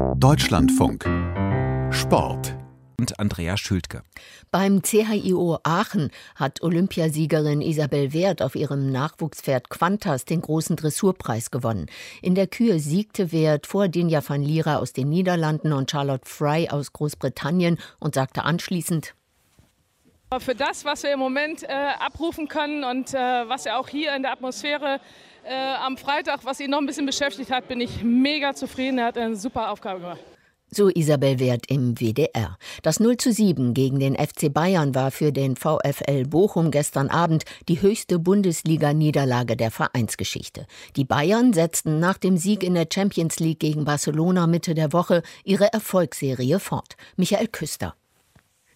Deutschlandfunk Sport und Andrea Schültke. Beim CHIO Aachen hat Olympiasiegerin Isabel Wert auf ihrem Nachwuchspferd Quantas den großen Dressurpreis gewonnen. In der Kühe siegte Wert vor Dinja van Lira aus den Niederlanden und Charlotte Fry aus Großbritannien und sagte anschließend, für das, was wir im Moment äh, abrufen können und äh, was ja auch hier in der Atmosphäre äh, am Freitag, was ihn noch ein bisschen beschäftigt hat, bin ich mega zufrieden. Er hat eine super Aufgabe gemacht. So Isabel Wert im WDR. Das 0 zu 7 gegen den FC Bayern war für den VfL Bochum gestern Abend die höchste Bundesliga-Niederlage der Vereinsgeschichte. Die Bayern setzten nach dem Sieg in der Champions League gegen Barcelona Mitte der Woche ihre Erfolgsserie fort. Michael Küster.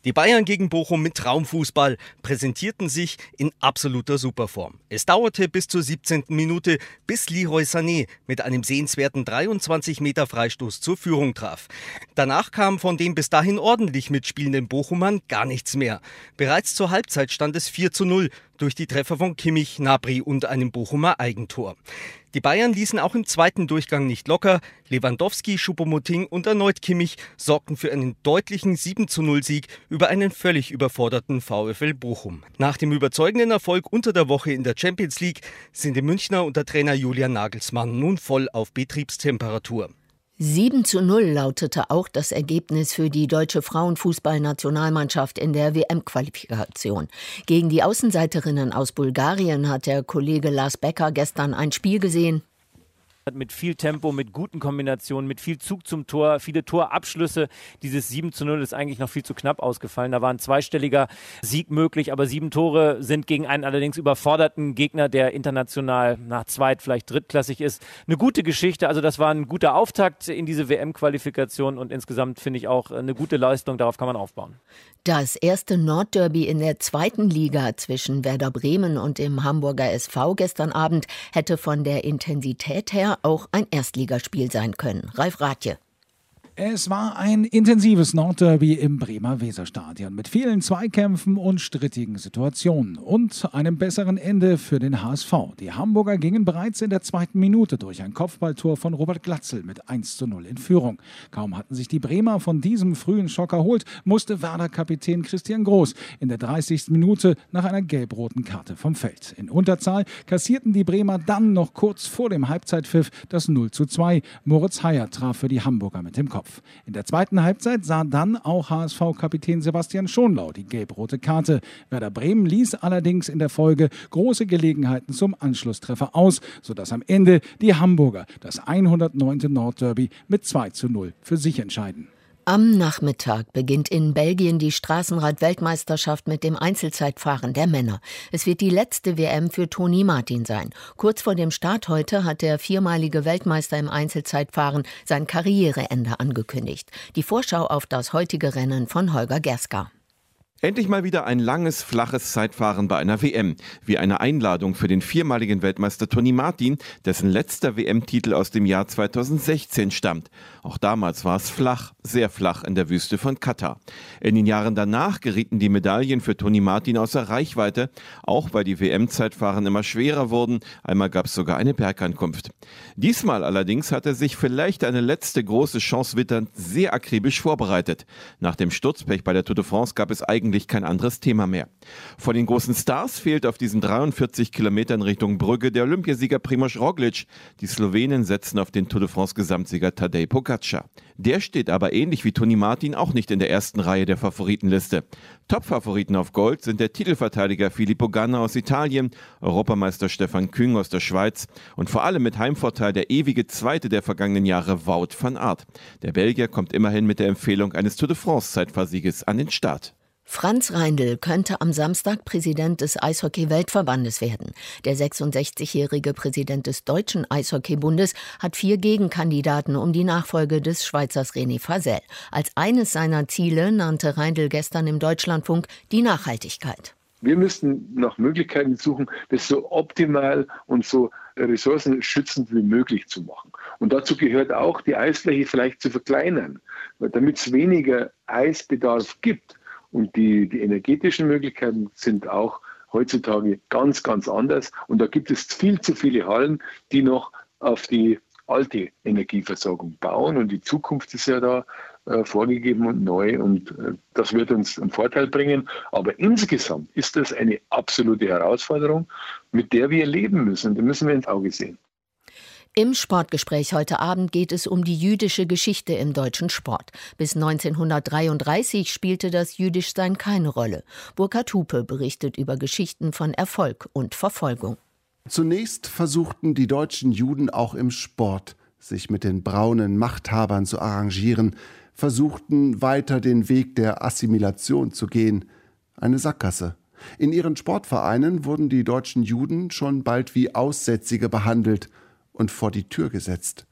Die Bayern gegen Bochum mit Traumfußball präsentierten sich in absoluter Superform. Es dauerte bis zur 17. Minute, bis Leroy Sané mit einem sehenswerten 23 Meter Freistoß zur Führung traf. Danach kam von den bis dahin ordentlich mitspielenden Bochumern gar nichts mehr. Bereits zur Halbzeit stand es 4 zu 0 durch die Treffer von Kimmich, Nabri und einem Bochumer Eigentor. Die Bayern ließen auch im zweiten Durchgang nicht locker. Lewandowski, Schuppomoting und erneut Kimmich sorgten für einen deutlichen 7 zu 0 Sieg über einen völlig überforderten VfL Bochum. Nach dem überzeugenden Erfolg unter der Woche in der Champions League sind die Münchner unter Trainer Julian Nagelsmann nun voll auf Betriebstemperatur. 7 zu 0 lautete auch das Ergebnis für die deutsche Frauenfußballnationalmannschaft in der WM-Qualifikation. Gegen die Außenseiterinnen aus Bulgarien hat der Kollege Lars Becker gestern ein Spiel gesehen, mit viel Tempo, mit guten Kombinationen, mit viel Zug zum Tor, viele Torabschlüsse. Dieses 7 zu 0 ist eigentlich noch viel zu knapp ausgefallen. Da war ein zweistelliger Sieg möglich, aber sieben Tore sind gegen einen allerdings überforderten Gegner, der international nach zweit, vielleicht drittklassig ist. Eine gute Geschichte. Also das war ein guter Auftakt in diese WM-Qualifikation und insgesamt finde ich auch eine gute Leistung. Darauf kann man aufbauen. Das erste Nordderby in der zweiten Liga zwischen Werder Bremen und dem Hamburger SV gestern Abend hätte von der Intensität her auch ein Erstligaspiel sein können. Ralf Ratje. Es war ein intensives Nordderby im Bremer Weserstadion mit vielen Zweikämpfen und strittigen Situationen und einem besseren Ende für den HSV. Die Hamburger gingen bereits in der zweiten Minute durch ein Kopfballtor von Robert Glatzel mit 1 zu 0 in Führung. Kaum hatten sich die Bremer von diesem frühen Schock erholt, musste Werder-Kapitän Christian Groß in der 30. Minute nach einer gelb-roten Karte vom Feld. In Unterzahl kassierten die Bremer dann noch kurz vor dem Halbzeitpfiff das 0 zu 2. Moritz Heyer traf für die Hamburger mit dem Kopf. Kopf. In der zweiten Halbzeit sah dann auch HSV-Kapitän Sebastian Schonlau die gelb-rote Karte. Werder Bremen ließ allerdings in der Folge große Gelegenheiten zum Anschlusstreffer aus, sodass am Ende die Hamburger das 109. Nordderby mit 2 zu 0 für sich entscheiden. Am Nachmittag beginnt in Belgien die Straßenrad-Weltmeisterschaft mit dem Einzelzeitfahren der Männer. Es wird die letzte WM für Toni Martin sein. Kurz vor dem Start heute hat der viermalige Weltmeister im Einzelzeitfahren sein Karriereende angekündigt. Die Vorschau auf das heutige Rennen von Holger Gerska. Endlich mal wieder ein langes, flaches Zeitfahren bei einer WM. Wie eine Einladung für den viermaligen Weltmeister Toni Martin, dessen letzter WM-Titel aus dem Jahr 2016 stammt. Auch damals war es flach, sehr flach in der Wüste von Katar. In den Jahren danach gerieten die Medaillen für Toni Martin außer Reichweite, auch weil die WM-Zeitfahren immer schwerer wurden. Einmal gab es sogar eine Bergankunft. Diesmal allerdings hat er sich vielleicht eine letzte große Chance witternd sehr akribisch vorbereitet. Nach dem Sturzpech bei der Tour de France gab es eigentlich eigentlich kein anderes Thema mehr. Von den großen Stars fehlt auf diesen 43 Kilometern Richtung Brügge der Olympiasieger Primoz Roglic. Die Slowenen setzen auf den Tour de France Gesamtsieger Tadej Pogacar. Der steht aber ähnlich wie Toni Martin auch nicht in der ersten Reihe der Favoritenliste. Top-Favoriten auf Gold sind der Titelverteidiger Filippo Ganna aus Italien, Europameister Stefan Küng aus der Schweiz und vor allem mit Heimvorteil der ewige Zweite der vergangenen Jahre Wout van Aert. Der Belgier kommt immerhin mit der Empfehlung eines Tour de France Zeitfahrsieges an den Start. Franz Reindl könnte am Samstag Präsident des Eishockey-Weltverbandes werden. Der 66-jährige Präsident des Deutschen Eishockeybundes hat vier Gegenkandidaten um die Nachfolge des Schweizers René Fasel. Als eines seiner Ziele nannte Reindl gestern im Deutschlandfunk die Nachhaltigkeit. Wir müssen nach Möglichkeiten suchen, das so optimal und so ressourcenschützend wie möglich zu machen. Und dazu gehört auch, die Eisfläche vielleicht zu verkleinern, damit es weniger Eisbedarf gibt und die, die energetischen Möglichkeiten sind auch heutzutage ganz, ganz anders. Und da gibt es viel zu viele Hallen, die noch auf die alte Energieversorgung bauen und die Zukunft ist ja da äh, vorgegeben und neu und äh, das wird uns einen Vorteil bringen. Aber insgesamt ist das eine absolute Herausforderung, mit der wir leben müssen. Da müssen wir ins Auge sehen. Im Sportgespräch heute Abend geht es um die jüdische Geschichte im deutschen Sport. Bis 1933 spielte das Jüdischsein keine Rolle. Burkhard Hupe berichtet über Geschichten von Erfolg und Verfolgung. Zunächst versuchten die deutschen Juden auch im Sport, sich mit den braunen Machthabern zu arrangieren, versuchten weiter den Weg der Assimilation zu gehen. Eine Sackgasse. In ihren Sportvereinen wurden die deutschen Juden schon bald wie Aussätzige behandelt und vor die Tür gesetzt.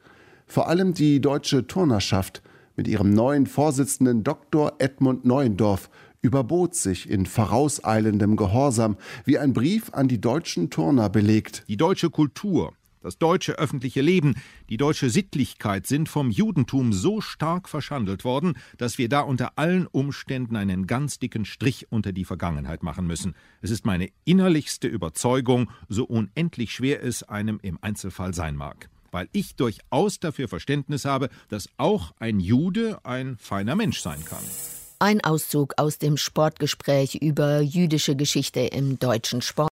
Vor allem die deutsche Turnerschaft mit ihrem neuen Vorsitzenden Dr. Edmund Neuendorf überbot sich in vorauseilendem Gehorsam, wie ein Brief an die deutschen Turner belegt. Die deutsche Kultur, das deutsche öffentliche Leben, die deutsche Sittlichkeit sind vom Judentum so stark verschandelt worden, dass wir da unter allen Umständen einen ganz dicken Strich unter die Vergangenheit machen müssen. Es ist meine innerlichste Überzeugung, so unendlich schwer es einem im Einzelfall sein mag. Weil ich durchaus dafür Verständnis habe, dass auch ein Jude ein feiner Mensch sein kann. Ein Auszug aus dem Sportgespräch über jüdische Geschichte im deutschen Sport.